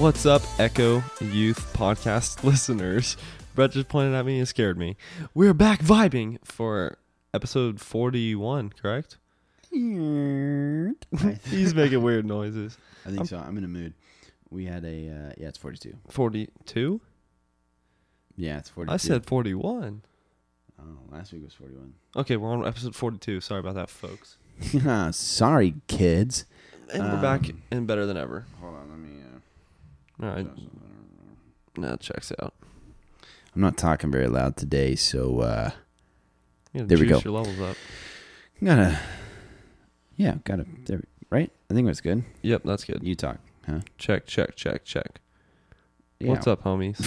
What's up, Echo Youth Podcast listeners? Brett just pointed at me and scared me. We're back vibing for episode 41, correct? He's making weird noises. I think so. I'm in a mood. We had a uh, yeah, it's 42. 42? Yeah, it's 42. I said 41. oh, last week was 41. Okay, we're on episode 42. Sorry about that, folks. Sorry, kids. And we're back Um, and better than ever. Hold on, let me. Uh, All right, now checks out. I'm not talking very loud today, so uh, You gotta There we go. your levels up. gotta. Yeah, gotta. There, right? I think that's good. Yep, that's good. You talk, huh? Check, check, check, check. Yeah. What's up, homies?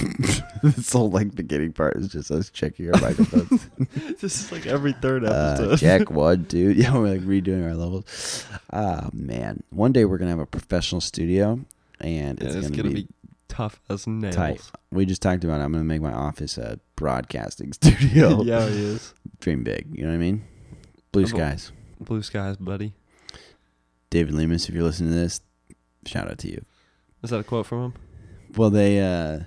this whole like beginning part is just us checking our microphones. this is like every third uh, check one, two. Yeah, we're like redoing our levels. Ah, man. One day we're gonna have a professional studio, and it's, it's, gonna, gonna, be, be, tough as nails. tight. We just talked about. It. I'm gonna make my office a broadcasting studio. yeah, he is. Dream big. You know what I mean? Blue skies. Blue skies, buddy. David Lemus, if you're listening to this, shout out to you. Is that a quote from him? Well, they uh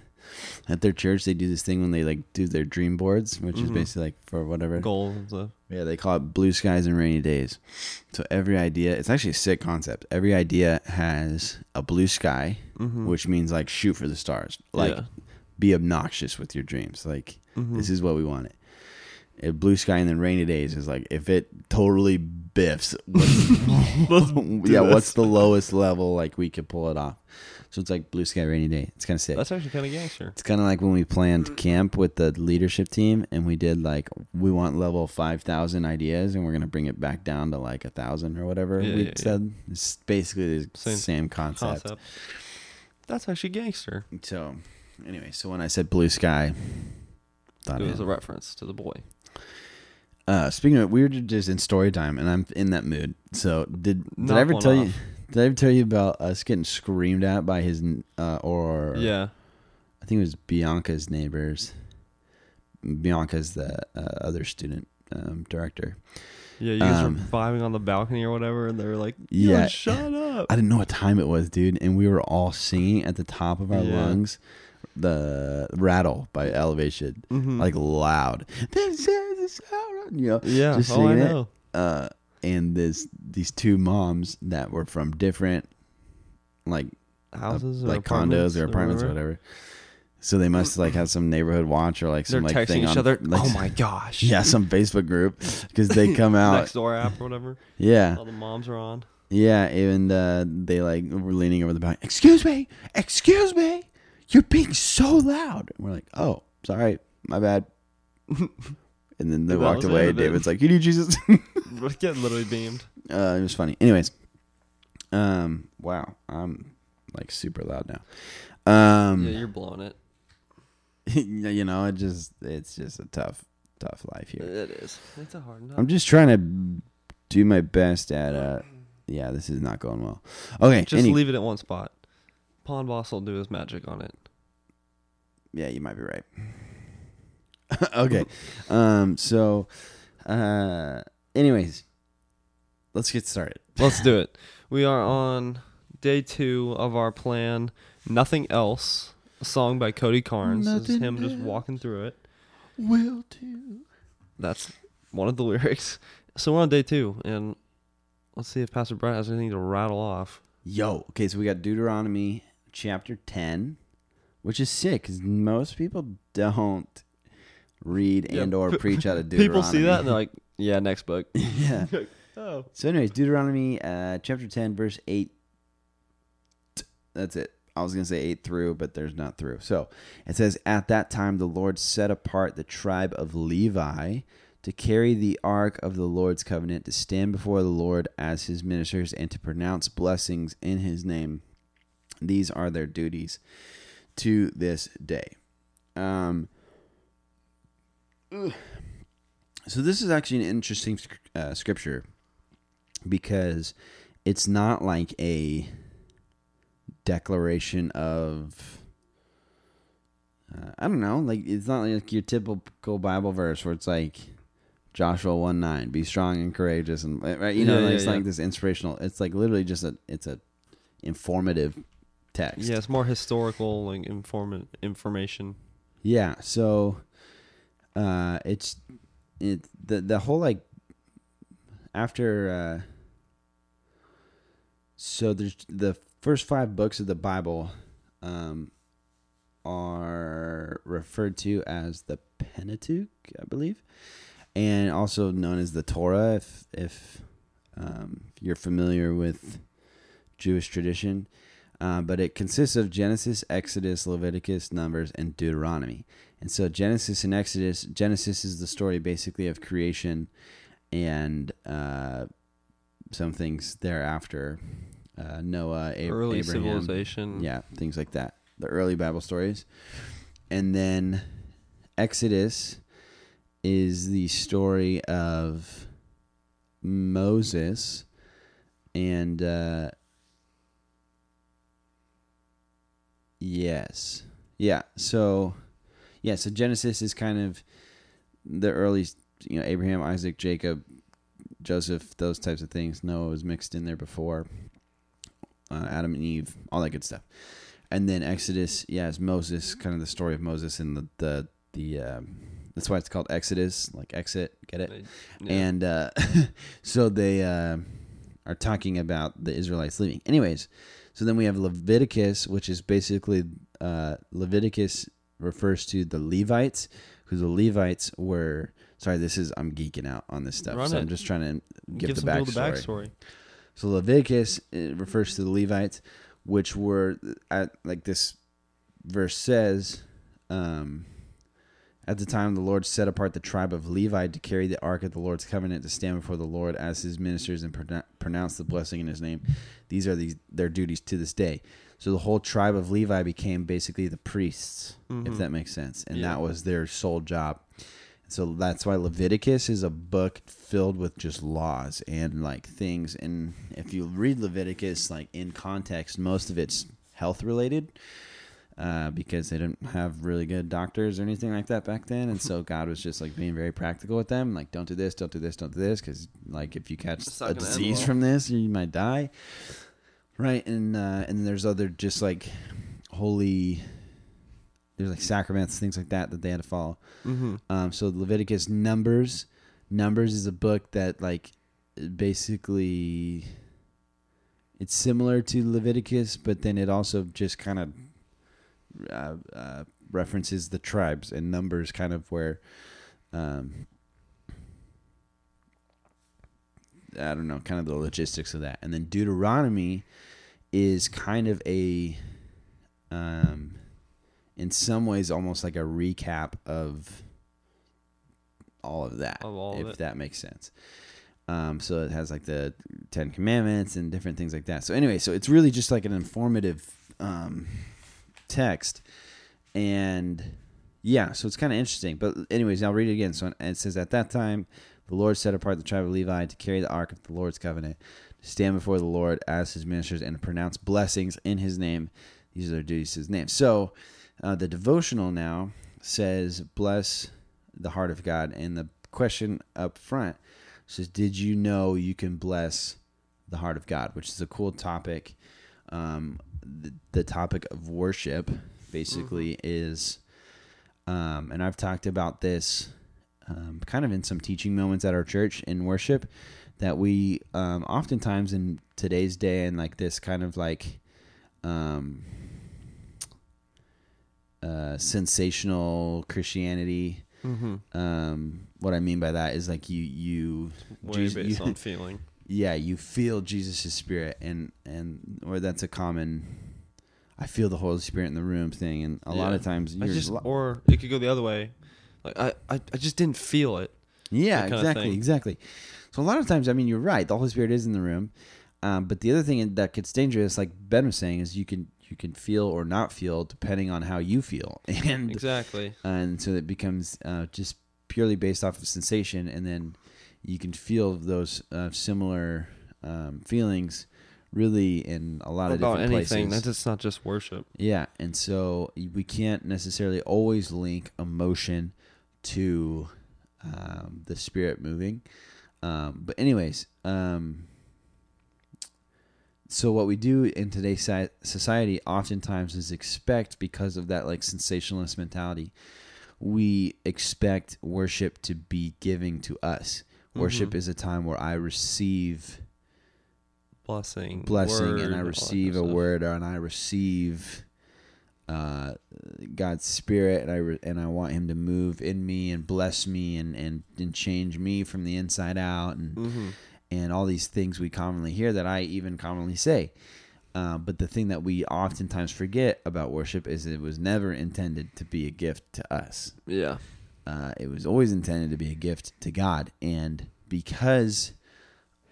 at their church they do this thing when they like do their dream boards, which is Mhm. basically like for whatever. Goals. Yeah, they call it blue skies and rainy days. So every idea, it's actually a sick concept. Every idea has a blue sky, Mm-hmm. which means like shoot for the stars. Like yeah. be obnoxious with your dreams. Like Mhm. this is what we want it. A blue sky and then rainy days is like if it totally biffs. What's, yeah, this. what's the lowest level like we could pull it off? So it's like blue sky rainy day. It's kind of sick. That's actually kind of gangster. It's kind of like when we planned camp with the leadership team, and we did like we want level five thousand ideas, and we're gonna bring it back down to like a thousand or whatever Yeah, we yeah, yeah. said. It's basically the Same same, concept. Concept. That's actually gangster. So, anyway, so when I said blue sky, thought It was a reference to the boy. Uh, speaking of, it, we were just in story time, and I'm in that mood. So did did I ever tell you? Did I ever tell you about us getting screamed at by his uh, or Yeah. I think it was Bianca's neighbors. Bianca's the uh, other student um, director. Yeah, you guys Um, were vibing on the balcony or whatever, and they were like, Yeah. shut up. I didn't know what time it was, dude, and we were all singing at the top of our Yeah. lungs, the "Rattle" by Elevation, Mhm. like loud. This is the sound, you know. yeah. just oh, I singing it. know. Uh, and this these two moms that were from different, like Houses or like condos or apartments or whatever. So they must like have some neighborhood watch or like They're some like texting thing each on, other. Like, oh my gosh. Yeah, some Facebook group because they come out. Next door app or whatever. Yeah, All the moms are on. yeah, and uh, they like were leaning over the back. Excuse me, excuse me, you're being so loud. And we're like, oh, sorry, my bad. And then they walked away. David's like, you need Jesus. We're getting literally beamed. uh, it was funny. Anyways, um, wow, I'm like super loud now. Um, yeah, you're blowing it. you know, it just it's just a tough, tough life here. It is. It's a hard enough. I'm just trying to do my best at uh yeah, this is not going well. Okay, Just any- leave it at one spot. Pond Boss will do his magic on it. yeah, you might be right. okay. um so uh anyways, let's get started. Let's do it. We are on day two of our plan. Nothing else. A song by Cody Carnes. This is Nothing him just walking through it. Will do. That's one of the lyrics. So we're on day two, and let's see if Pastor Brett has anything to rattle off. Yo, okay, so we got Deuteronomy chapter 10, which is sick cuz most people don't read Yeah, and or preach out of Deuteronomy. People see that and they're like, "Yeah, next book." yeah. oh, So, anyways, Deuteronomy uh, chapter 10, verse 8. That's it. I was going to say 8 through, but there's not through. So, it says, At that time, the Lord set apart the tribe of Levi to carry the ark of the Lord's covenant, to stand before the Lord as his ministers, and to pronounce blessings in his name. These are their duties to this day. Um, ugh. so this is actually an interesting uh, scripture because it's not like a declaration of uh, I don't know, like it's not like your typical Bible verse where it's like Joshua one nine, be strong and courageous, and right, you know, Yeah, like, yeah, it's yeah. like this inspirational. It's like literally just a, it's a informative text. Yeah, it's more historical, like inform information. Yeah, so uh it's it the the whole like after uh so there's the first 5 books of the Bible um are referred to as the Pentateuch, I believe, and also known as the Torah if if um, you're familiar with Jewish tradition. Uh, but it consists of Genesis, Exodus, Leviticus, Numbers, and Deuteronomy. And so Genesis and Exodus, Genesis is the story basically of creation and uh, some things thereafter. Uh, Noah, Ab- Early Abraham, civilization. yeah, things like that. The early Bible stories. And then Exodus is the story of Moses and uh yes. Yeah. So yeah, so Genesis is kind of the early you know, Abraham, Isaac, Jacob, Joseph, those types of things. Noah was mixed in there before. Uh, Adam and Eve, all that good stuff and then Exodus, yeah, it's Moses, kind of the story of Moses and the the the. Um, that's why it's called Exodus, like exit, get it? Yeah. And uh, so they uh, are talking about the Israelites leaving. Anyways, so then we have Leviticus, which is basically uh, Leviticus refers to the Levites, who the Levites were. Sorry, this is I'm geeking out on this stuff, Run so it. I'm just trying to give, give the people the backstory. backstory. So Leviticus it refers to the Levites, which were at like this verse says, um, at the time the Lord set apart the tribe of Levi to carry the ark of the Lord's covenant to stand before the Lord as his ministers and pronounce the blessing in his name. These are these their duties to this day. So the whole tribe of Levi became basically the priests, if Mhm. that makes sense, and Yeah. that was their sole job. So that's why Leviticus is a book filled with just laws and like things. And if you read Leviticus like in context, most of it's health related uh, because they didn't have really good doctors or anything like that back then. And so God was just like being very practical with them, like don't do this, don't do this, don't do this, because like if you catch a disease from this, you might die. Right, and uh, and there's other just like holy. There's like sacraments, things like that that they had to follow. Mm-hmm. Um, so Leviticus Numbers, Numbers is a book that like basically it's similar to Leviticus, but then it also just kind of uh, uh, references the tribes and Numbers, kind of where. Um, I don't know, kind of the logistics of that, and then Deuteronomy is kind of a, um, in some ways, almost like a recap of all of that, Of all if it. that makes sense. Um, so it has like the Ten Commandments and different things like that. So anyway, so it's really just like an informative um, text, and yeah, so it's kind of interesting. But anyways, I'll read it again. So it says, "At that time, the Lord set apart the tribe of Levi to carry the ark of the Lord's covenant, to stand before the Lord as His ministers, and to pronounce blessings in His name. These are their duties to His name." So uh, the devotional now says, "Bless the heart of God," and the question up front says, "Did you know you can bless the heart of God?" Which is a cool topic. Um, the, the topic of worship basically is, um, and I've talked about this um, kind of in some teaching moments at our church in worship that we um, oftentimes in today's day and like this kind of like um, uh, sensational Christianity. Mm-hmm. Um, what I mean by that is like you you Way Jesus- based you- on feeling. yeah you feel Jesus' spirit and and or that's a common I feel the Holy Spirit in the room thing and a lot of times just, lo- or it could go the other way. Like I, I, I just didn't feel it. Yeah, exactly, exactly. So a lot of times, I mean, you're right. The Holy Spirit is in the room, um, but the other thing that gets dangerous, like Ben was saying, is you can you can feel or not feel depending on how you feel, and Exactly. and so it becomes uh, just purely based off of sensation, and then you can feel those uh, similar um, feelings really in a lot of different anything. places. That's just not just worship. Yeah, and so we can't necessarily always link emotion to um, the spirit moving. Um, but anyways, um, so what we do in today's society oftentimes is expect because of that like sensationalist mentality, we expect worship to be giving to us. Worship Mhm. is a time where I receive Blessing. blessing and I receive a word and I receive uh, God's spirit and I re- and I want him to move in me and bless me and, and, and change me from the inside out and Mhm. and all these things we commonly hear that I even commonly say. Uh, but the thing that we oftentimes forget about worship is it was never intended to be a gift to us Yeah. uh, it was always intended to be a gift to God, and because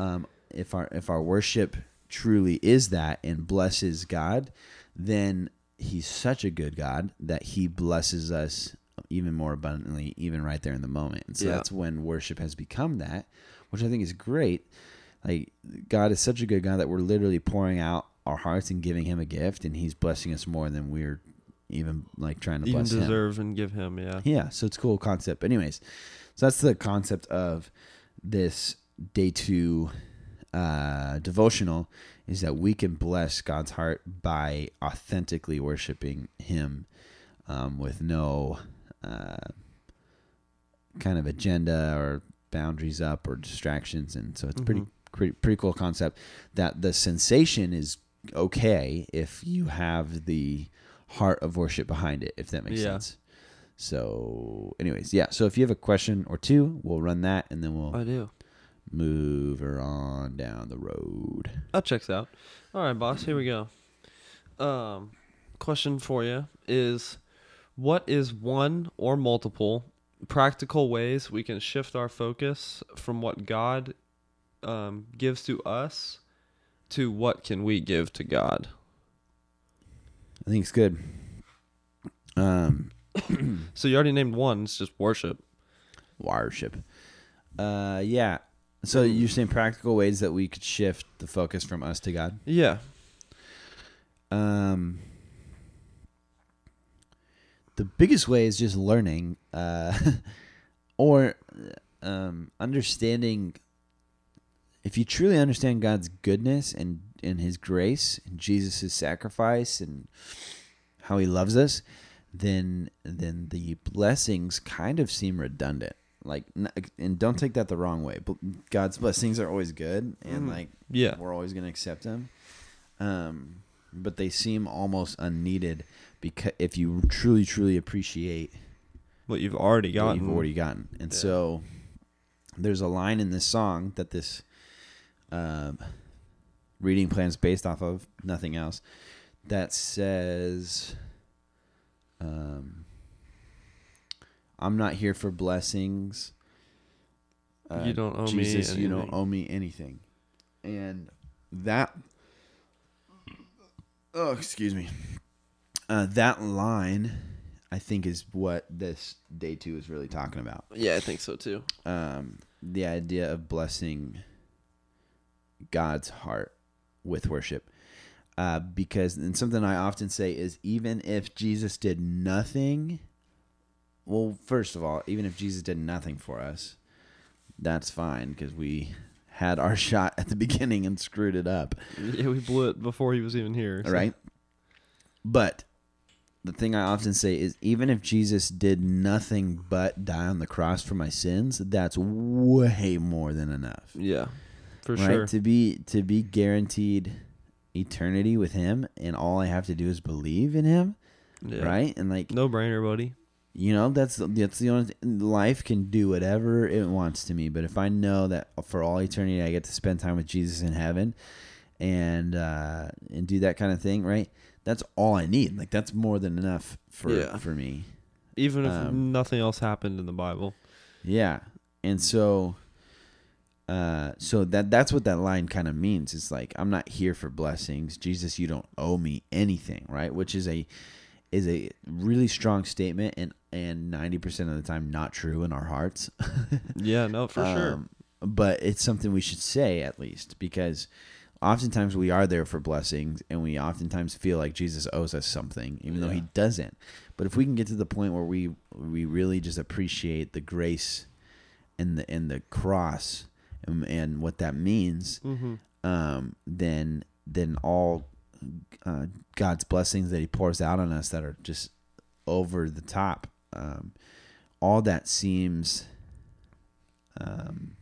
um, if our if our worship truly is that and blesses God, then He's such a good God that He blesses us even more abundantly, even right there in the moment. And so Yeah. that's when worship has become that, which I think is great. Like God is such a good God that we're literally pouring out our hearts and giving Him a gift, and He's blessing us more than we're even like trying to Even bless Him. deserve and give him. Yeah. Yeah, so it's a cool concept. But anyways, so that's the concept of this day two uh, devotional is that we can bless God's heart by authentically worshiping Him um, with no uh, kind of agenda or boundaries up or distractions, and so it's pretty Mhm. pretty pretty cool concept. That the sensation is okay if you have the heart of worship behind it, if that makes Yeah. sense. So, anyways, yeah. So if you have a question or two, we'll run that, and then we'll I do. Move her on down the road. That checks out. All right, boss. Here we go. Um, question for you is, what is one or multiple practical ways we can shift our focus from what God um, gives to us to what can we give to God? I think it's good. Um, So you already named one. It's just worship. worship. Uh, yeah. So you're saying practical ways that we could shift the focus from us to God. Yeah. Um, the biggest way is just learning, uh, or um, understanding. If you truly understand God's goodness and and His grace and Jesus' sacrifice and how He loves us, then then the blessings kind of seem redundant. Like, and don't take that the wrong way. But God's blessings are always good, and Mhm. like Yeah. we're always going to accept them. Um, but they seem almost unneeded because if you truly, truly appreciate What you've already gotten. you've already gotten, and Yeah. so there's a line in this song that this um, reading plan is based off of, nothing else, that says, um, "I'm not here for blessings." Uh, You don't owe me Jesus, you don't anything. owe me anything, and that. Oh, excuse me. Uh, that line, I think, is what this day two is really talking about. Yeah, I think so too. Um, the idea of blessing God's heart with worship. Uh, because, and something I often say is even if Jesus did nothing, well, first of all, even if Jesus did nothing for us, that's fine because we had our shot at the beginning and screwed it up. Yeah, we blew it before he was even here. so- Right? But the thing I often say is even if Jesus did nothing but die on the cross for my sins, that's way more than enough. Yeah, for right? sure. To be to be guaranteed eternity with him and all I have to do is believe in him, Yeah. right? And like No brainer, buddy. You know, that's that's the only thing. life can do whatever it wants to me, but if I know that for all eternity I get to spend time with Jesus in heaven and uh and do that kind of thing, right? That's all I need. Like that's more than enough for Yeah. for me. Even if Um, nothing else happened in the Bible. Yeah. And so uh, so that that's what that line kind of means. It's like I'm not here for blessings, Jesus. You don't owe me anything, right? Which is a is a really strong statement, and and ninety percent of the time not true in our hearts. Yeah, no, for sure. Um, But it's something we should say at least because oftentimes we are there for blessings and we oftentimes feel like Jesus owes us something, even though he doesn't. But if we can get to the point where we we really just appreciate the grace and the and the cross and, and what that means, Mm-hmm. um, then then all uh, God's blessings that He pours out on us that are just over the top, um, all that seems um,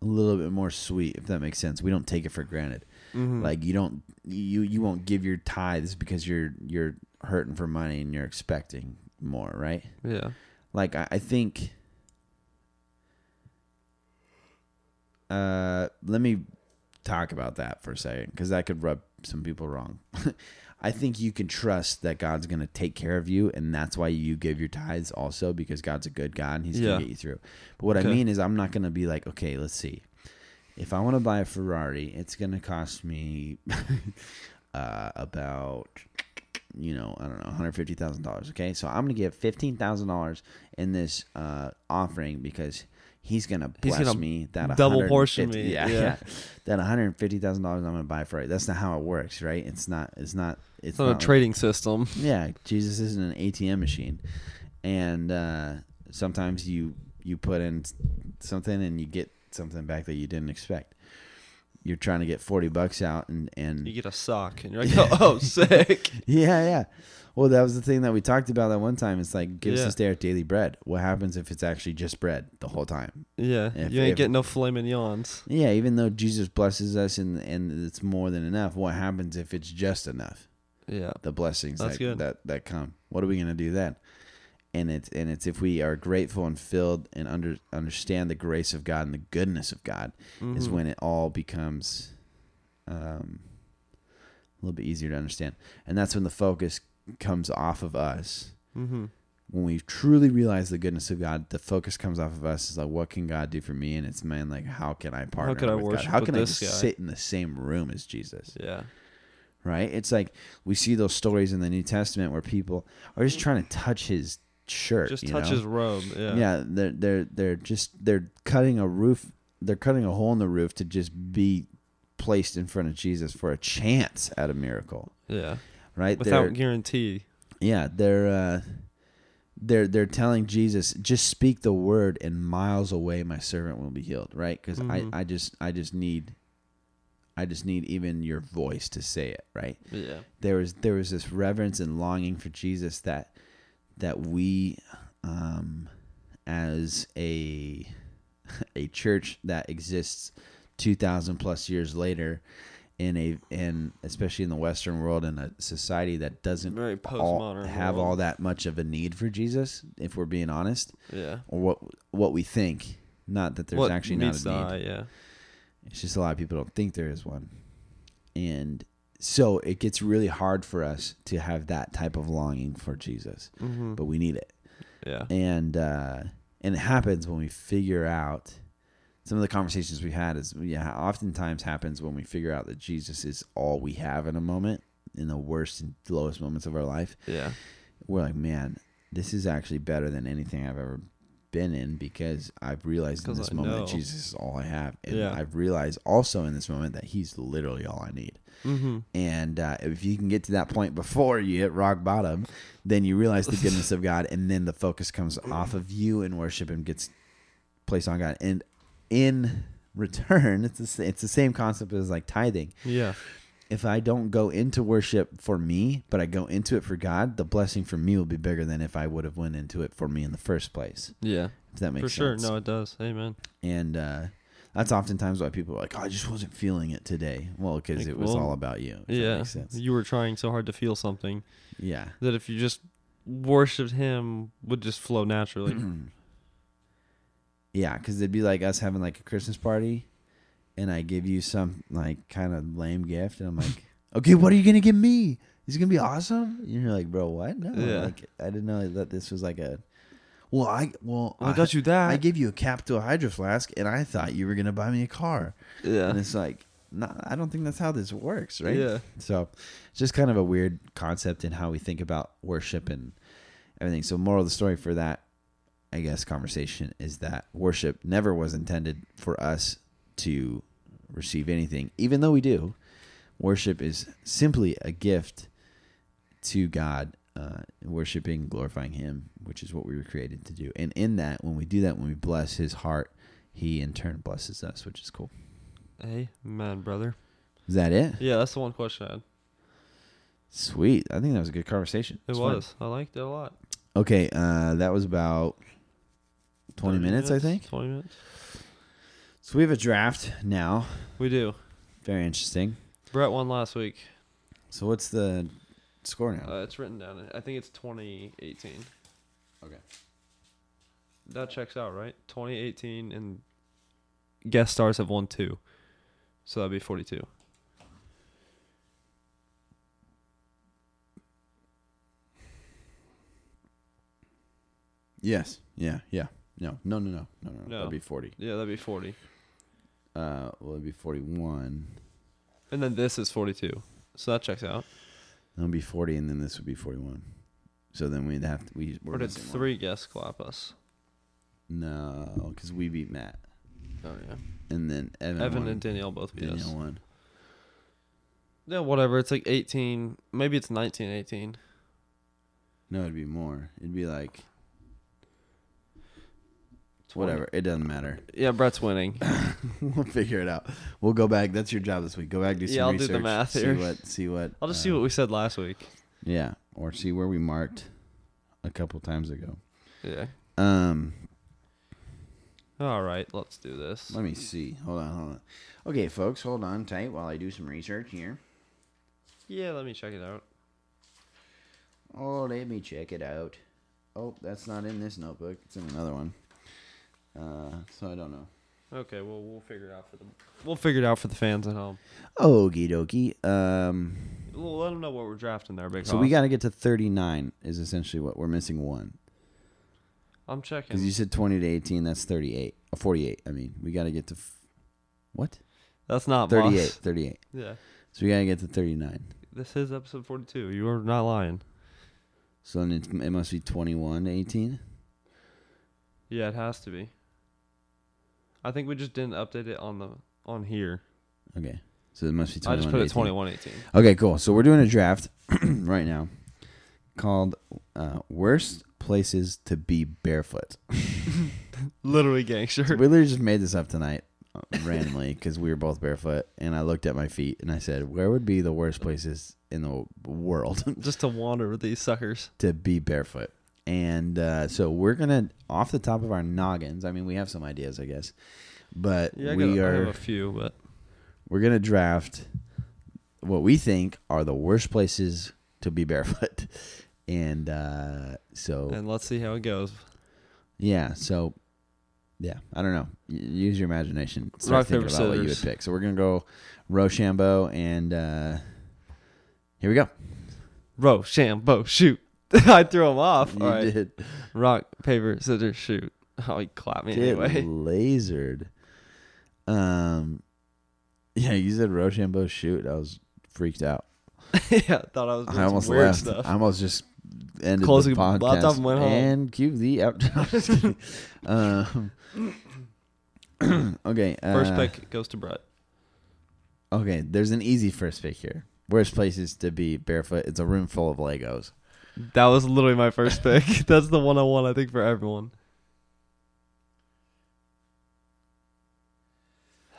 a little bit more sweet, if that makes sense. We don't take it for granted. Mm-hmm. Like you don't you you won't give your tithes because you're you're hurting for money and you're expecting more, right? yeah, like I, I think uh let me talk about that for a second because that could rub some people wrong i think you can trust that god's going to take care of you and that's why you give your tithes also because god's a good god and he's Yeah. going to get you through but what i mean is i'm not going to be like okay let's see if i want to buy a ferrari it's going to cost me uh about you know, I don't know, hundred fifty thousand dollars. Okay, so I'm gonna give fifteen thousand dollars in this uh, offering because he's gonna He's bless gonna me that double portion me, Yeah, yeah. yeah, that one hundred fifty thousand dollars I'm gonna buy for it. That's not how it works, right? It's not. It's not. It's, it's not a not like- trading system. yeah, Jesus isn't an ATM machine, and uh, sometimes you you put in something and you get something back that you didn't expect. You're trying to get forty bucks out, and and You get a sock, and you're like, oh, oh sick. yeah, yeah. Well, that was the thing that we talked about that one time. It's like, give us Yeah. day our daily bread. What happens if it's actually just bread the whole time? Yeah, If- you ain't if- getting no filet mignons. Yeah, even though Jesus blesses us and and it's more than enough, what happens if it's just enough? Yeah, The blessings That's that, good. that that come. What are we gonna do then? And it's and it's if we are grateful and filled and under understand the grace of God and the goodness of God is Mhm. when it all becomes um, a little bit easier to understand. And that's when the focus comes off of us. Mhm. When we truly realize the goodness of God, the focus comes off of us. Is like, what can God do for me? And it's man, like, how can I partner can I with God? worship How can I this just guy? sit in the same room as Jesus? Yeah, Right? It's like we see those stories in the New Testament where people are just trying to touch His shirt. just touch know? his robe. Yeah, yeah they're they're they're just they're cutting a roof they're cutting a hole in the roof to just be placed in front of jesus for a chance at a miracle yeah. right Without they're, guarantee. yeah they're uh they're they're telling jesus just speak the word and miles away my servant will be healed right because Mhm. i i just i just need i just need even your voice to say it right Yeah, there was there was this reverence and longing for Jesus that that we um as a a church that exists 2000 plus years later in a in especially in the western world in a society that doesn't very all, have world. all that much of a need for Jesus if we're being honest Yeah, or what what we think not that there's what actually not a need eye, Yeah, it's just a lot of people don't think there is one. And so it gets really hard for us to have that type of longing for Jesus, hmm but we need it. yeah, And uh, and it happens when we figure out some of the conversations we've had is yeah, oftentimes happens when we figure out that Jesus is all we have in a moment, in the worst and lowest moments of our life. yeah, We're like, man, this is actually better than anything I've ever been in because I've realized in this I moment know. that Jesus is all I have, and Yeah. I've realized also in this moment that He's literally all I need. hmm And uh, if you can get to that point before you hit rock bottom, then you realize the goodness of God, and then the focus comes off of you and worship and gets placed on God. And in return, it's the, it's the same concept as like tithing. yeah, If I don't go into worship for me, but I go into it for God, the blessing for me will be bigger than if I would have went into it for me in the first place. yeah. If that makes For sure. sense. No, it does. Amen. And uh, that's oftentimes why people are like, "Oh, I just wasn't feeling it today." Well, because Like, it was well, all about you. Yeah, makes sense. you were trying so hard to feel something Yeah. that if you just worshipped him, would just flow naturally. yeah, because it'd be like us having like a Christmas party, and I give you some like kind of lame gift, and I'm like, "Okay, what are you gonna give me? Is it gonna be awesome?" And you're like, "Bro, what? No, Yeah. like I didn't know that this was like a." Well, I well I got you that. I gave you a cap to a hydro flask, and I thought you were gonna buy me a car. yeah. And it's like, no, I don't think that's how this works, right? Yeah. So it's just kind of a weird concept in how we think about worship and everything. So moral of the story for that, I guess, conversation is that worship never was intended for us to receive anything, even though we do. Worship is simply a gift to God, uh, worshiping, glorifying Him, which is what we were created to do. And in that, when we do that, when we bless His heart, He in turn blesses us, which is cool. Amen, brother. Is that it? Yeah, that's the one question I had. Sweet. I think that was a good conversation. It It's fun. was. I liked it a lot. Okay, uh, that was about 20 30 minutes, I think. 20 minutes. So we have a draft now. We do. Very interesting. Brett won last week. So what's the score now? Uh, it's written down. I think it's 2018. okay. That checks out, right? 2018 and guest stars have won two. So that'd be 42. Yes. Yeah. Yeah. No. No. No. No. No. No. No. That'd be 40. Yeah, that'd be 40. Uh, well, it'd be 41. And then this is 42. So that checks out. That'd be 40, and then this would be 41. So then we'd have to. We, we're Or did missing one. three guests clap us? No, because we beat Matt. Oh, yeah. And then Evan, Evan won. and Danielle both beat us. Danielle won. Yeah, whatever. It's like 18. Maybe it's 19, 18. No, it'd be more. It'd be like 20. Whatever. It doesn't matter. Yeah, Brett's winning. we'll figure it out. We'll go back. That's your job this week. Go back do some Yeah, I'll do the math see here. what see what I'll just uh, see what we said last week. Yeah, or see where we marked a couple times ago. Yeah. Um, All right, let's do this. let me see. Hold on, hold on. Okay, folks, hold on tight while I do some research here. Yeah, let me check it out. Oh, let me check it out. Oh, that's not in this notebook. It's in another one. Uh, so I don't know. Okay, well we'll figure it out for the we'll figure it out for the fans at home. Okie dokie. Um, We'll let them know what we're drafting there, big. so we got to get to 39 is essentially what we're missing one. I'm checking. Because you said 20 to 18, that's 38. Uh, 48, I mean. We got to get to. F- what? That's not 38. boss. 38. Yeah, So we got to get to 39. this is episode 42. You are not lying. So then it's, it must be 21 to 18. Yeah, it has to be. I think we just didn't update it on the on here. Okay. So it must be I 21 just put it 18. 21 18. Okay, cool. So we're doing a draft right now called uh, Worst Places to Be Barefoot. Literally gangster. we literally just made this up tonight uh, randomly because we were both barefoot. And I looked at my feet and I said, Where would be the worst places in the world just to wander with these suckers. to be barefoot? And uh, so we're going to, off the top of our noggins, I mean, we have some ideas, I guess. But Yeah, I, we got, I have are a few, but we're gonna draft what we think are the worst places to be barefoot, and uh, so and let's see how it goes. yeah, so yeah, I don't know. Use your imagination. Rock, Start thinking paper, about what you would pick. So we're gonna go Rochambeau, and uh, here we go. Rochambeau, shoot. I threw him off. You All right. did Rock, paper, scissors, shoot. Oh, he clapped me get anyway. lasered. Um, yeah, you said Rochambeau. Shoot, I was freaked out. yeah, thought I was doing I almost some weird left. stuff. I almost just ended Closing the podcast laptop and went home. and cue the out. I'm just kidding. um, okay, uh, First pick goes to Brett. Okay, there's an easy first pick here. Worst places to be barefoot. It's a room full of Legos. That was literally my first pick. That's the one I want, I think, for everyone.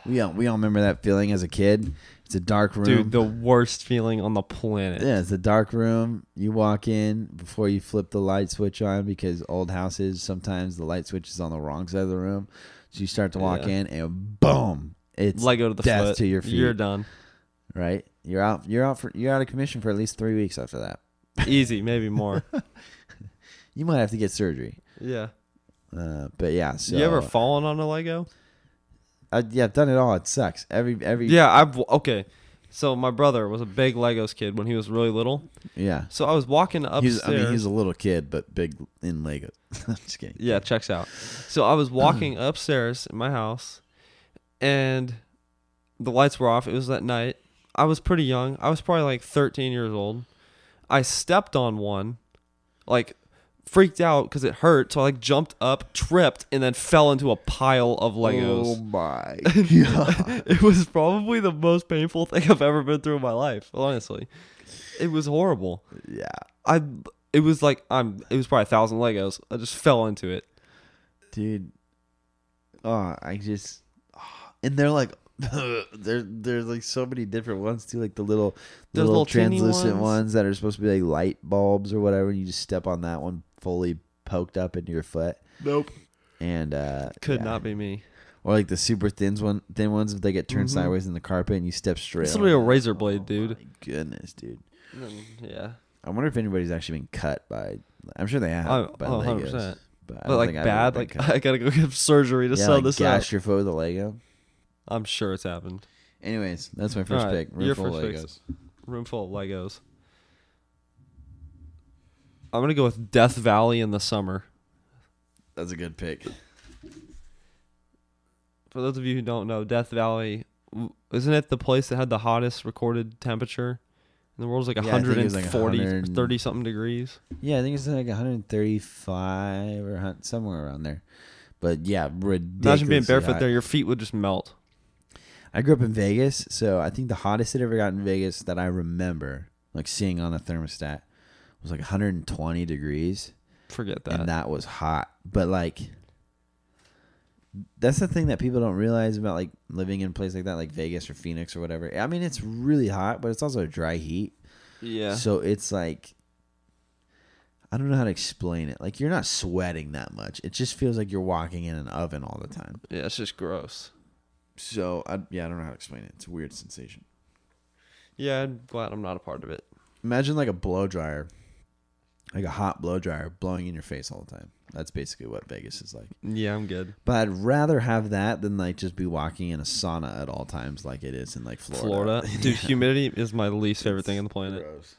We all we all remember that feeling as a kid. It's a dark room. Dude, the worst feeling on the planet. yeah, it's a dark room. You walk in before you flip the light switch on because old houses sometimes the light switch is on the wrong side of the room. So you start to walk Yeah. in and boom, it's Lego to the death foot. to your feet. You're done. right. You're out. You're out for. You're out of commission for at least three weeks after that. Easy, maybe more. You might have to get surgery. yeah. Uh, but yeah. So you ever fallen on a Lego? I, yeah, I've done it all. It sucks. Every every Yeah, I've okay. So my brother was a big Legos kid when he was really little. Yeah. So I was walking upstairs. I mean, he's a little kid, but big in Legos. Just kidding. Yeah, checks out. So I was walking upstairs in my house, and the lights were off. It was that night. I was pretty young. I was probably like 13 years old. I stepped on one, like freaked out because it hurt. So I like jumped up, tripped, and then fell into a pile of Legos. Oh my god. it was probably the most painful thing I've ever been through in my life. Honestly, it was horrible. yeah. I it was like I'm. It was probably a thousand Legos. I just fell into it. Dude. Oh, I just and they're like there there's like so many different ones too, like the little the little, little translucent ones. ones. that are supposed to be like light bulbs or whatever, and you just step on that one fully poked up into your foot. Nope. And uh Could yeah. not be me. Or like the super thin one thin ones if they get turned Mhm. sideways in the carpet and you step straight. It's literally a razor blade, dude. My goodness, dude. Yeah. I wonder if anybody's actually been cut by. I'm sure they have. Oh, by oh, Legos, 100%. But, But like think I've ever bad, like. I gotta go get surgery to yeah, sell like this gash out. your foot with a Lego. I'm sure it's happened. Anyways, that's my first pick. Room your full of first Legos. pick's- Room full of Legos. I'm gonna go with Death Valley in the summer. That's a good pick. For those of you who don't know, Death Valley w- isn't it the place that had the hottest recorded temperature in the world? It was like Yeah, I think it was like 140, 100 30 something degrees. Yeah, I think it's like 135 or hun- somewhere around there. But yeah, ridiculous. Imagine being barefoot there; your feet would just melt. I grew up in Vegas, so I think the hottest it ever got in Vegas that I remember, like seeing on a thermostat, was like 120 degrees. Forget that. and that was hot. But like, that's the thing that people don't realize about like living in a place like that, like Vegas or Phoenix or whatever. I mean, it's really hot, but it's also a dry heat. yeah. So it's like, I don't know how to explain it. Like you're not sweating that much. It just feels like you're walking in an oven all the time. yeah, it's just gross. So I, yeah, I don't know how to explain it. It's a weird sensation. Yeah, I'm glad I'm not a part of it. Imagine like a blow dryer, like a hot blow dryer blowing in your face all the time. That's basically what Vegas is like. Yeah, I'm good. But I'd rather have that than like just be walking in a sauna at all times, like it is in like Florida. Florida, dude, humidity is my least favorite thing on the planet. Gross.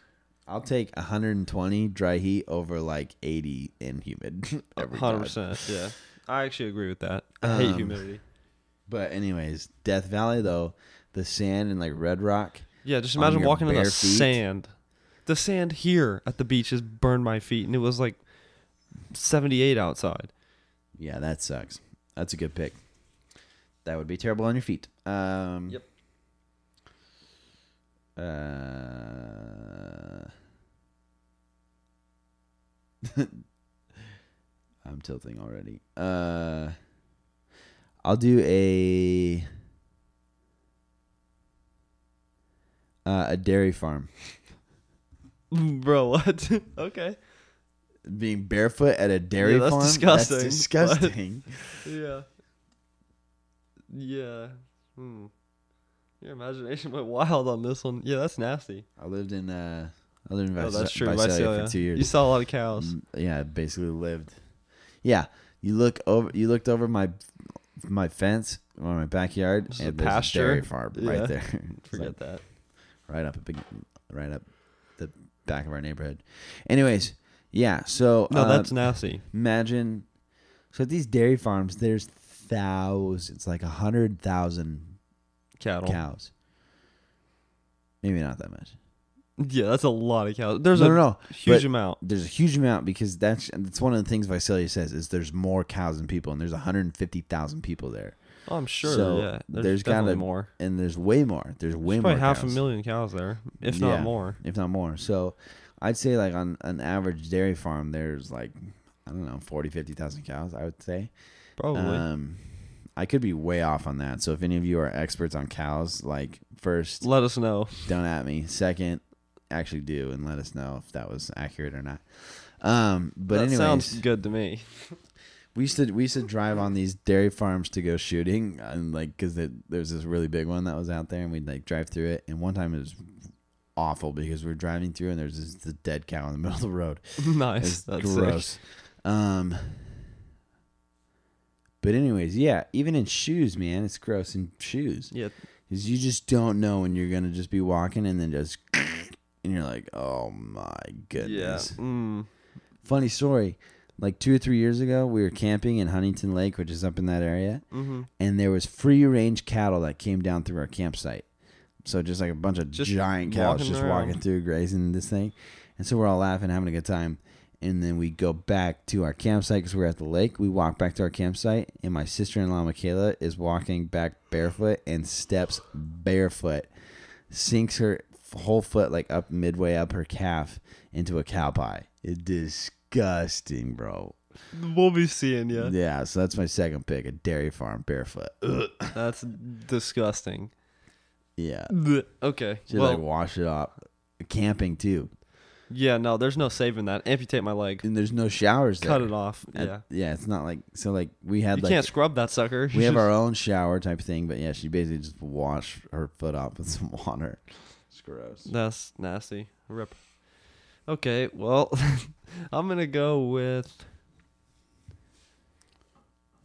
I'll take 120 dry heat over like 80 in humid. every Hundred time. percent. Yeah, I actually agree with that. I hate Um, humidity. But anyways, Death Valley though, the sand and like Red Rock. Yeah, just imagine your walking in the bare feet? sand. The sand here at the beach just burned my feet, and it was like 78 outside. Yeah, that sucks. That's a good pick. That would be terrible on your feet. Um, Yep. Uh, I'm tilting already. Uh, I'll do a uh, a dairy farm. Bro, what? okay. Being barefoot at a dairy Yeah, that's farm. disgusting, That's disgusting. Yeah. Yeah. Hmm. Your imagination went wild on this one. Yeah, that's nasty. I lived in uh, I lived in Oh, that's true. Visalia for two years. You saw a lot of cows. Mm, Yeah, I basically lived. Yeah, you look over. You looked over my my fence or my backyard, This is a and a pasture? dairy farm Yeah. right there. It's Forget like that. right up a big, right up the back of our neighborhood. Anyways, yeah. So No, uh, that's nasty. imagine. So at these dairy farms, there's thousands, like a hundred thousand Cattle. cows. Maybe not that much. Yeah, that's a lot of cows. There's no, a no, no. huge but- amount. there's a huge amount because that's that's one of the things Visalia says is there's more cows than people and there's 150,000 people there Oh, I'm sure. so yeah, there's, there's definitely gotta- more. and there's way more there's way There's more probably half a million cows there, if Yeah. not more. if not more so I'd say like on an average dairy farm there's like I don't know 40 50,000 cows I would say Probably. um I could be way off on that so if any of you are experts on cows like first Let us know. don't at me second actually do and let us know if that was accurate or not um but that anyways sounds good to me. We used to we used to drive on these dairy farms to go shooting, and like because there's this really big one that was out there, and we'd like drive through it. And one time it was awful because we were driving through, and there's this, this dead cow in the middle of the road. nice. That's gross. Sick. Um, but anyways, yeah, even in shoes, man, it's gross in shoes. Yeah, Because you just don't know when you're gonna just be walking and then just, and you're like, oh my Yeah. goodness. Mm. Funny story. Like two or three years ago, we were camping in Huntington Lake, which is up in that area, Mm-hmm. and there was free range cattle that came down through our campsite. So just like a bunch of Just giant cows just around. walking through, grazing this thing, and so we're all laughing, having a good time. And then we go back to our campsite because we're at the lake. We walk back to our campsite, and my sister in law Michaela is walking back barefoot and steps barefoot, sinks her whole foot like up midway up her calf into a cow pie. It's disgusting, bro. We'll be seeing you. Yeah, so that's my second pick: a dairy farm barefoot. Ugh. That's disgusting. Yeah, Okay. should well, like wash it off. Camping too, yeah, no, there's no saving that. Amputate my leg. and there's no showers. Cut there. it off. At- yeah. yeah. It's not like so. Like we had You like can't scrub that sucker. we have our own shower type thing, but yeah, she basically just washed her foot off with some water. Gross. That's nasty. Rip. Okay, well, I'm gonna go with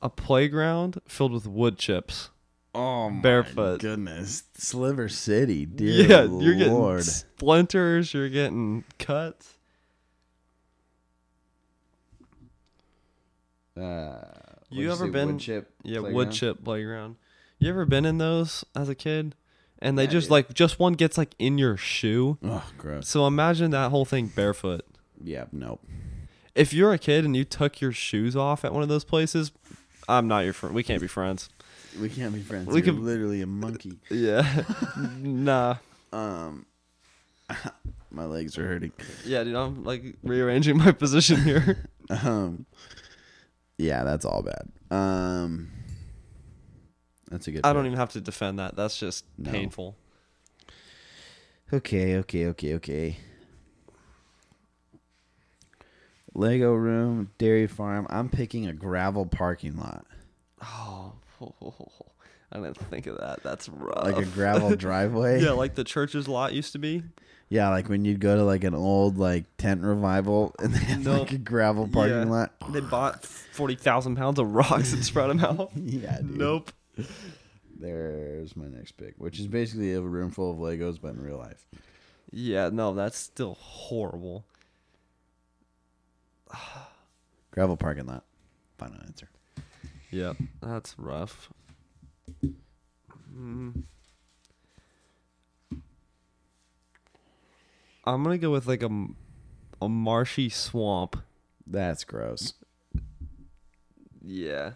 a playground filled with wood chips. Oh my Barefoot. goodness, Sliver City, dear yeah, you're getting splinters. You're getting cuts. Uh, You ever been- wood chip? Yeah, wood playground? chip playground. You ever been in those as a kid? And they Yeah, just dude. like just one gets like in your shoe. Oh, gross. So imagine that whole thing barefoot. Yeah, nope. If you're a kid and you took your shoes off at one of those places, I'm not your friend. We can't be friends. We can't be friends. We You're could- literally a monkey. Yeah. nah. Um, my legs are hurting. Yeah, dude, I'm like rearranging my position here. Um, yeah, that's all bad. Um, that's a good. I don't even have to defend that. That's just No. painful. Okay, okay, okay, okay. Lego room, dairy farm. I'm picking a gravel parking lot, Oh, I didn't think of that. That's rough. like a gravel driveway. yeah, like the church's lot used to be. Yeah, like when you'd go to like an old like tent revival and they had No. like a gravel parking Yeah. lot. They bought forty thousand pounds of rocks and spread them out. Yeah, dude. Nope. There's my next pick, which is basically a room full of Legos, but in real life. Yeah, no, that's still horrible. Gravel parking lot. Final answer. Yep, that's rough. Mm. I'm gonna go with like a a marshy swamp. That's gross. Yeah.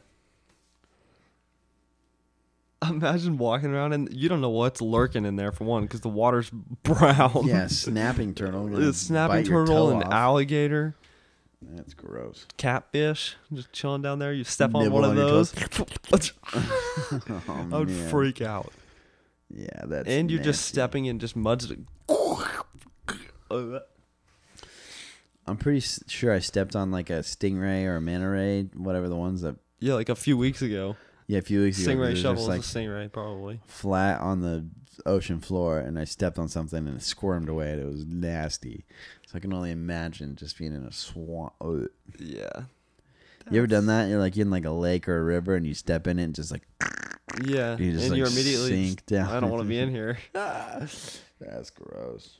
Imagine walking around and you don't know what's lurking in there for one because the water's brown. Yeah, snapping turtle. gonna snapping bite your turtle, toe an off. alligator, That's gross. catfish, just chilling down there. You step on Nibble one of on your those, Oh, I would oh, man. freak out. Yeah, that's and you're just nasty. stepping in just muds. I'm pretty s- sure I stepped on like a stingray or a manta ray, whatever the ones that. yeah, like a few weeks ago. Yeah, a few weeks ago. Stingray it was shovel just is like a stingray, probably. flat on the ocean floor, and I stepped on something and it squirmed away, and it was nasty. So I can only imagine just being in a swamp. Ugh. Yeah. You ever done that? You're like in like a lake or a river, and you step in it and just like Yeah. you just and like you're immediately. sink down. I don't want to be in here. That's gross.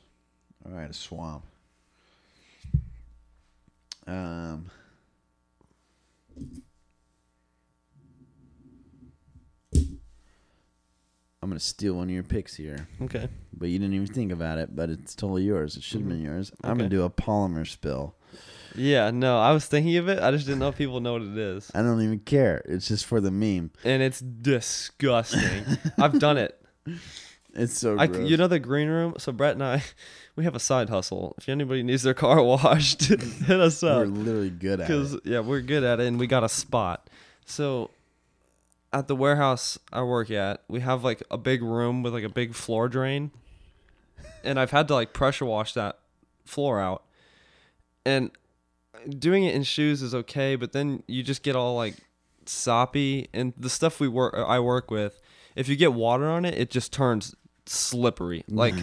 All right, a swamp. Um. I'm gonna steal one of your picks here, Okay. but you didn't even think about it. But it's totally yours. It should have been yours. I'm gonna Mm-hmm. Do a polymer spill. Yeah, no, I was thinking of it. I just didn't know if people know what it is. I don't even care. It's just for the meme. And it's disgusting. I've done it. It's so I, gross. you know the green room. So Brett and I, we have a side hustle. If anybody needs their car washed, hit us up. we're literally good at Because it. yeah, we're good at it, and we got a spot. So at the warehouse I work at, we have like a big room with like a big floor drain, and I've had to like pressure wash that floor out. And doing it in shoes is okay, but then you just get all like soppy, and the stuff we work I work with, if you get water on it, it just turns slippery, like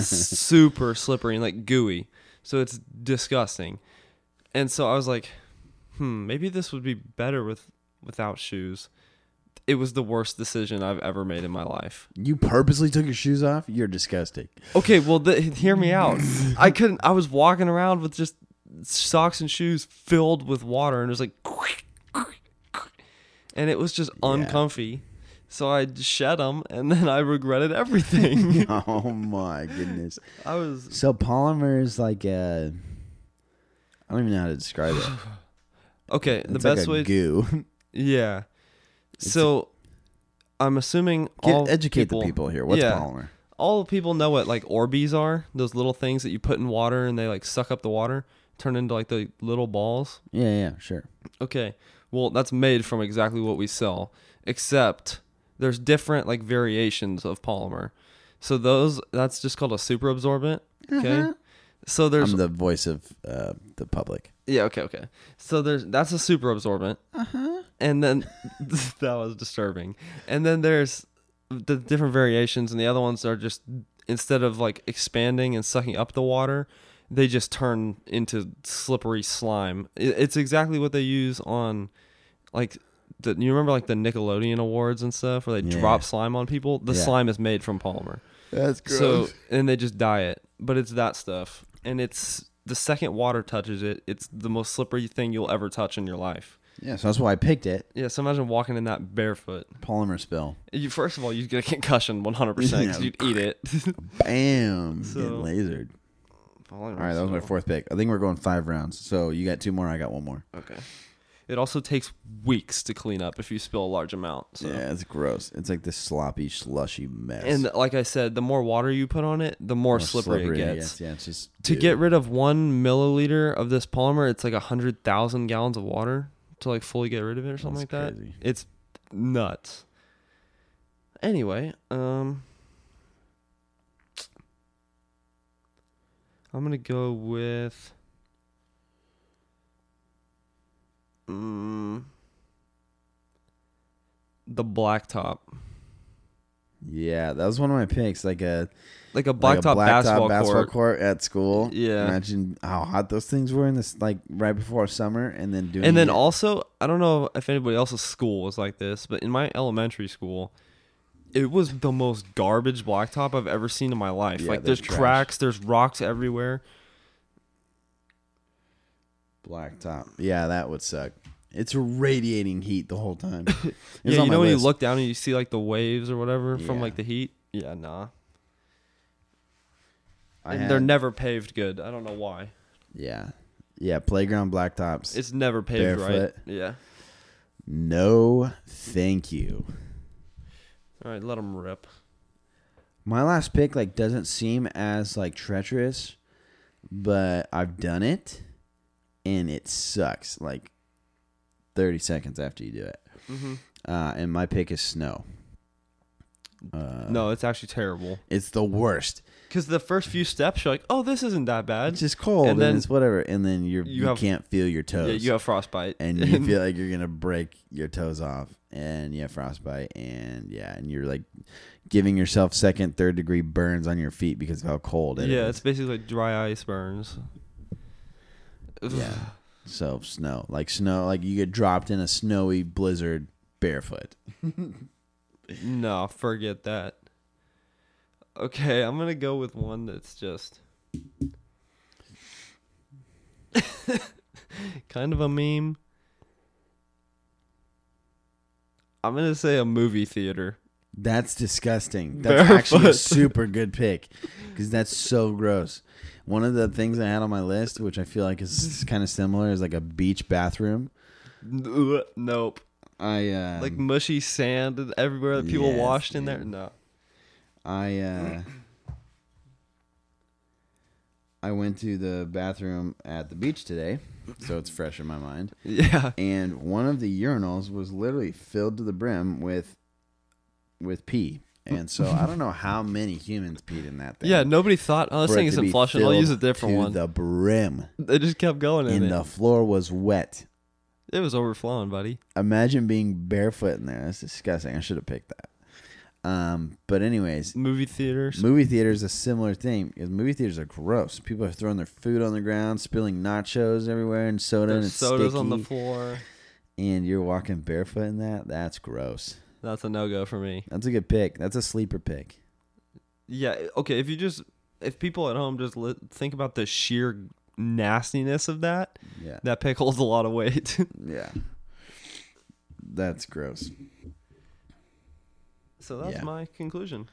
super slippery and like gooey. So it's disgusting. And so I was like, hmm, maybe this would be better with without shoes. It was the worst decision I've ever made in my life. You purposely took your shoes off? You're disgusting. Okay, well, the, hear me out. I couldn't. I was walking around with just socks and shoes filled with water, and it was like, and it was just uncomfy. So I shed them, and then I regretted everything. oh my goodness. I was So polymer is like a. I don't even know how to describe it. okay. The It's like best a way, goo. yeah. So I'm assuming Get, all educate the people here. What's yeah. polymer? all the people know what like Orbeez are. Those little things that you put in water and they like suck up the water, turn into like the little balls. Yeah, yeah, sure. Okay. Well, that's made from exactly what we sell, except there's different like variations of polymer. So those that's just called a super absorbent. Okay. So there's I'm the voice of uh, the public. Yeah, okay, okay. So there's that's a super absorbent. Uh-huh. And then that was disturbing. And then there's the different variations and the other ones are just instead of like expanding and sucking up the water, they just turn into slippery slime. It's exactly what they use on like the you remember like the Nickelodeon awards and stuff where they Yeah. drop slime on people? The Yeah. slime is made from polymer. That's So and they just dye it, but it's that stuff, and it's the second water touches it, it's the most slippery thing you'll ever touch in your life. yeah, so that's why I picked it. Yeah, so imagine walking in that barefoot. Polymer spill. You first of all, you'd get a concussion 100 percent because you'd eat it. Bam. So- Getting lasered. All right, that was my fourth pick. I think we're going five rounds. So you got two more. I got one more. Okay. It also takes weeks to clean up if you spill a large amount. So. Yeah, it's gross. It's like this sloppy, slushy mess. And like I said, the more water you put on it, the more, More slippery, it gets. Yeah, it's just To dude. get rid of one milliliter of this polymer, it's like a hundred thousand gallons of water to like fully get rid of it or something That's like that. It's nuts. Anyway, um, I'm gonna go with. Mm, the blacktop, Yeah, that was one of my picks. Like a like a like blacktop, a basketball, court. at school. Yeah. Imagine how hot those things were in this like right before summer, and then doing. And then it. also, I don't know if anybody else's school was like this, but in my elementary school, it was the most garbage blacktop I've ever seen in my life. Yeah, like there's trash. cracks, there's rocks everywhere. Blacktop. Yeah, that would suck. It's radiating heat the whole time. Yeah, you know when you look down and you see like the waves or whatever from like the heat. Yeah, nah. I and had- they're never paved good. I don't know why. Yeah, yeah. Playground blacktops. It's never paved Barefoot. right. Yeah. no, thank you. All right, let them rip. My last pick like doesn't seem as like treacherous, but I've done it, and it sucks. Like thirty seconds after you do it. Mm-hmm. Uh, and my pick is snow. Uh, no, it's actually terrible. it's the worst. Because the first few steps, you're like, "Oh, this isn't that bad." It's just cold, and, And then- it's whatever. And then you're, You you, have- can't feel your toes. yeah, you have frostbite, and you feel like you're gonna break your toes off, and you have frostbite, and yeah, and you're like giving yourself second, third degree burns on your feet because of how cold it is. yeah, it's basically like dry ice burns. Yeah. So snow, like snow, like you get dropped in a snowy blizzard barefoot. No, forget that. Okay, I'm gonna go with one that's just kind of a meme. I'm gonna say a movie theater. That's disgusting. That's actually a super good pick because that's so gross. One of the things I had on my list, which I feel like is kind of similar, is like a beach bathroom. Nope. I uh, Like mushy sand everywhere that people Yes, washed in there. No. I uh, I went to the bathroom at the beach today, so it's fresh in my mind. Yeah. And one of the urinals was literally filled to the brim with with pee. And so I don't know how many humans peed in that thing. Yeah, nobody thought, oh, this for it thing to isn't be flushing. I'll use a different to one. The brim, They just kept going in and it. the floor was wet. It was overflowing, buddy. Imagine being barefoot in there. That's disgusting. I should have picked that. Um, but anyways, Movie theaters. movie theaters a similar thing because movie theaters are gross. People are throwing their food on the ground, spilling nachos everywhere, and soda, and There's it's sodas on the floor. and you're walking barefoot in that. That's gross. That's a no go for me. That's a good pick. That's a sleeper pick. Yeah. Okay. If you just if people at home just li- think about the sheer nastiness of that, Yeah. that pick holds a lot of weight. Yeah. That's gross. so that's Yeah. my conclusion.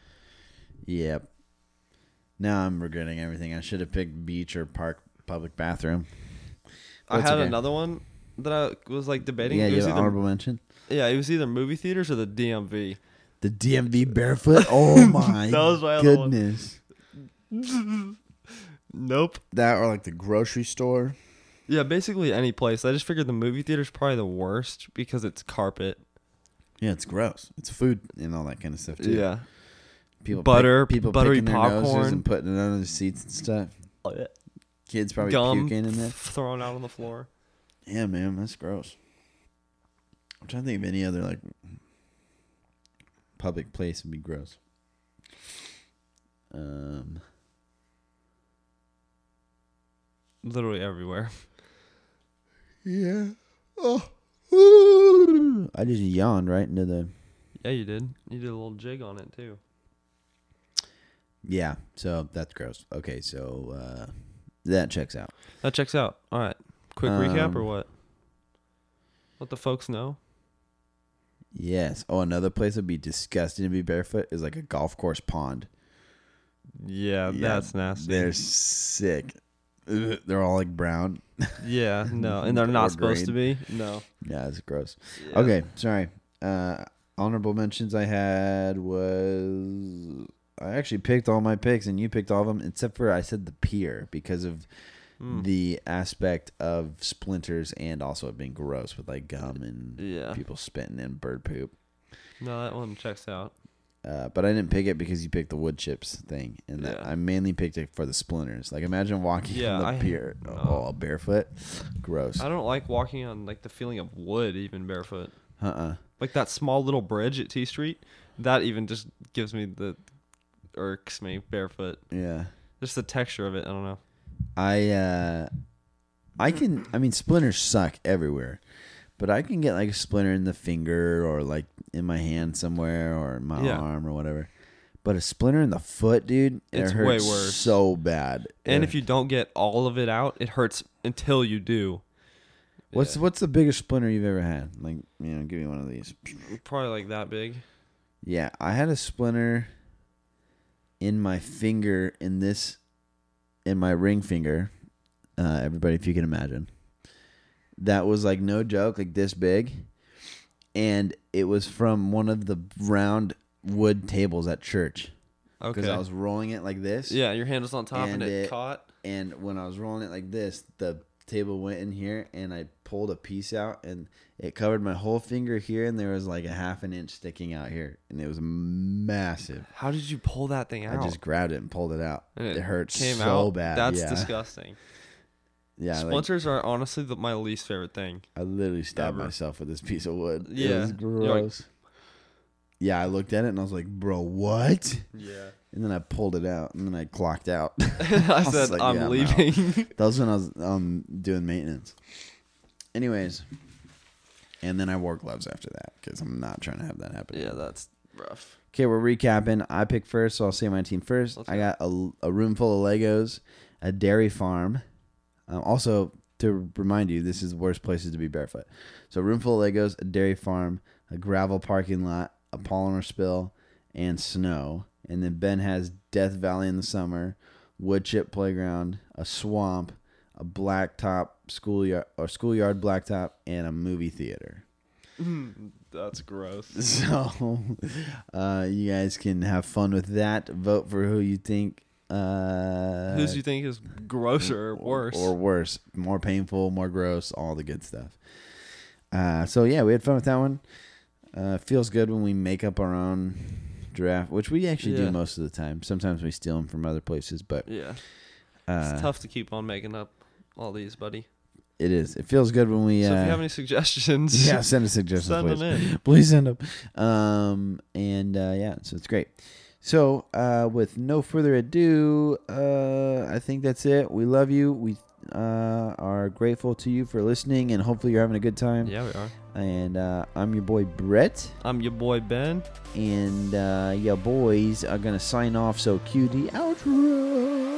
Yep. Now I'm regretting everything. I should have picked beach or park public bathroom. I had okay. another one that I was like debating. Yeah, you was have an either, honorable mention. Yeah, it was either movie theaters or the DMV. The DMV barefoot. Oh my That was my other one. goodness. Nope. That or like the grocery store. Yeah, basically any place. I just figured the movie theater's probably the worst because it's carpet. Yeah, it's gross. It's food and all that kind of stuff too. Yeah. people Butter, people buttery picking their noses popcorn. and putting it under the seats and stuff. Oh, yeah. Kids probably Gum puking in there. thrown out on the floor. Yeah, man, that's gross. I'm trying to think of any other like public place would be gross. Um, Literally everywhere. yeah. Oh. I just yawned right into the. Yeah, you did. You did a little jig on it too. Yeah, so that's gross. Okay, so uh, that checks out. That checks out. All right. Quick recap or Um, what? Let the folks know. Yes. Oh, another place would be disgusting to be barefoot is like a golf course pond. Yeah, Yeah, that's nasty. They're sick. Ugh, They're all like brown. yeah, no, and they're not supposed to be. No. Yeah, it's gross. Yeah. Okay, sorry. Uh, honorable mentions I had was I actually picked all my picks and you picked all of them except for I said the pier because of Mm. the aspect of splinters and also it being gross with like gum and Yeah. people spitting in bird poop. No, that one checks out. Uh, but I didn't pick it because you picked the wood chips thing, and that Yeah. I mainly picked it for the splinters. Like imagine walking Yeah, on the I- pier, no. oh, barefoot, gross. I don't like walking on like the feeling of wood even barefoot. Uh uh Like that small little bridge at T Street, that even just gives me the irks me barefoot. Yeah. Just the texture of it. I don't know. I uh I can I mean splinters suck everywhere. But I can get like a splinter in the finger or like in my hand somewhere or in my Yeah. arm or whatever. But a splinter in the foot, dude, it It's hurts way worse. so bad. And It- if you don't get all of it out, it hurts until you do. what's Yeah. what's the biggest splinter you've ever had? Like, you know, give me one of these. probably like that big? Yeah, I had a splinter in my finger in this in my ring finger. Uh, everybody, if you can imagine, that was like no joke, like this big, and it was from one of the round wood tables at church Okay. because I was rolling it like this. yeah, your hand was on top and, And it, it- caught. and when I was rolling it like this, the table went in here, and I pulled a piece out, and it covered my whole finger here, and there was like a half an inch sticking out here, and it was massive. How did you pull that thing out? I just grabbed it and pulled it out. It, hurt came so out? bad. That's yeah. disgusting. Yeah, like, Splinters are honestly the, my least favorite thing. I literally stabbed Ever. myself with this piece of wood. it Yeah. was You're like- gross. Yeah, I looked at it and I was like, "Bro, what?" Yeah. And then I pulled it out, and then I clocked out. I was said like, I'm yeah, leaving. that was when I was um doing maintenance. Anyways, and then I wore gloves after that because I'm not trying to have that happen. yeah, that's rough. Okay, we're recapping. I picked first, so I'll say my team 1st Let's I got a, a room full of Legos, a dairy farm. Um, also, to remind you, this is the worst places to be barefoot. So, a room full of Legos, a dairy farm, a gravel parking lot, a polymer spill, and snow. And then Ben has Death Valley in the summer, wood chip playground, a swamp, a blacktop schoolyard or schoolyard blacktop, and a movie theater. That's gross. So, uh, you guys can have fun with that. Vote for who you think. Uh, Who's you think is grosser or worse? Or worse. More painful, more gross, all the good stuff. Uh, so, yeah, we had fun with that one. Uh, feels good when we make up our own draft, which we actually Yeah. do most of the time. Sometimes we steal them from other places, but yeah, uh, it's tough to keep on making up all these, buddy. it is. It feels good when we. So uh, if you have any suggestions, yeah, send us suggestions, send please. them in. please send them. Um, and uh, yeah, so it's great. So uh, with no further ado, uh, I think that's it. We love you. We uh, are grateful to you for listening, and hopefully you're having a good time. Yeah, we are. And uh, I'm your boy Brett, I'm your boy Ben. and uh, your boys are gonna sign off. So cue the outro.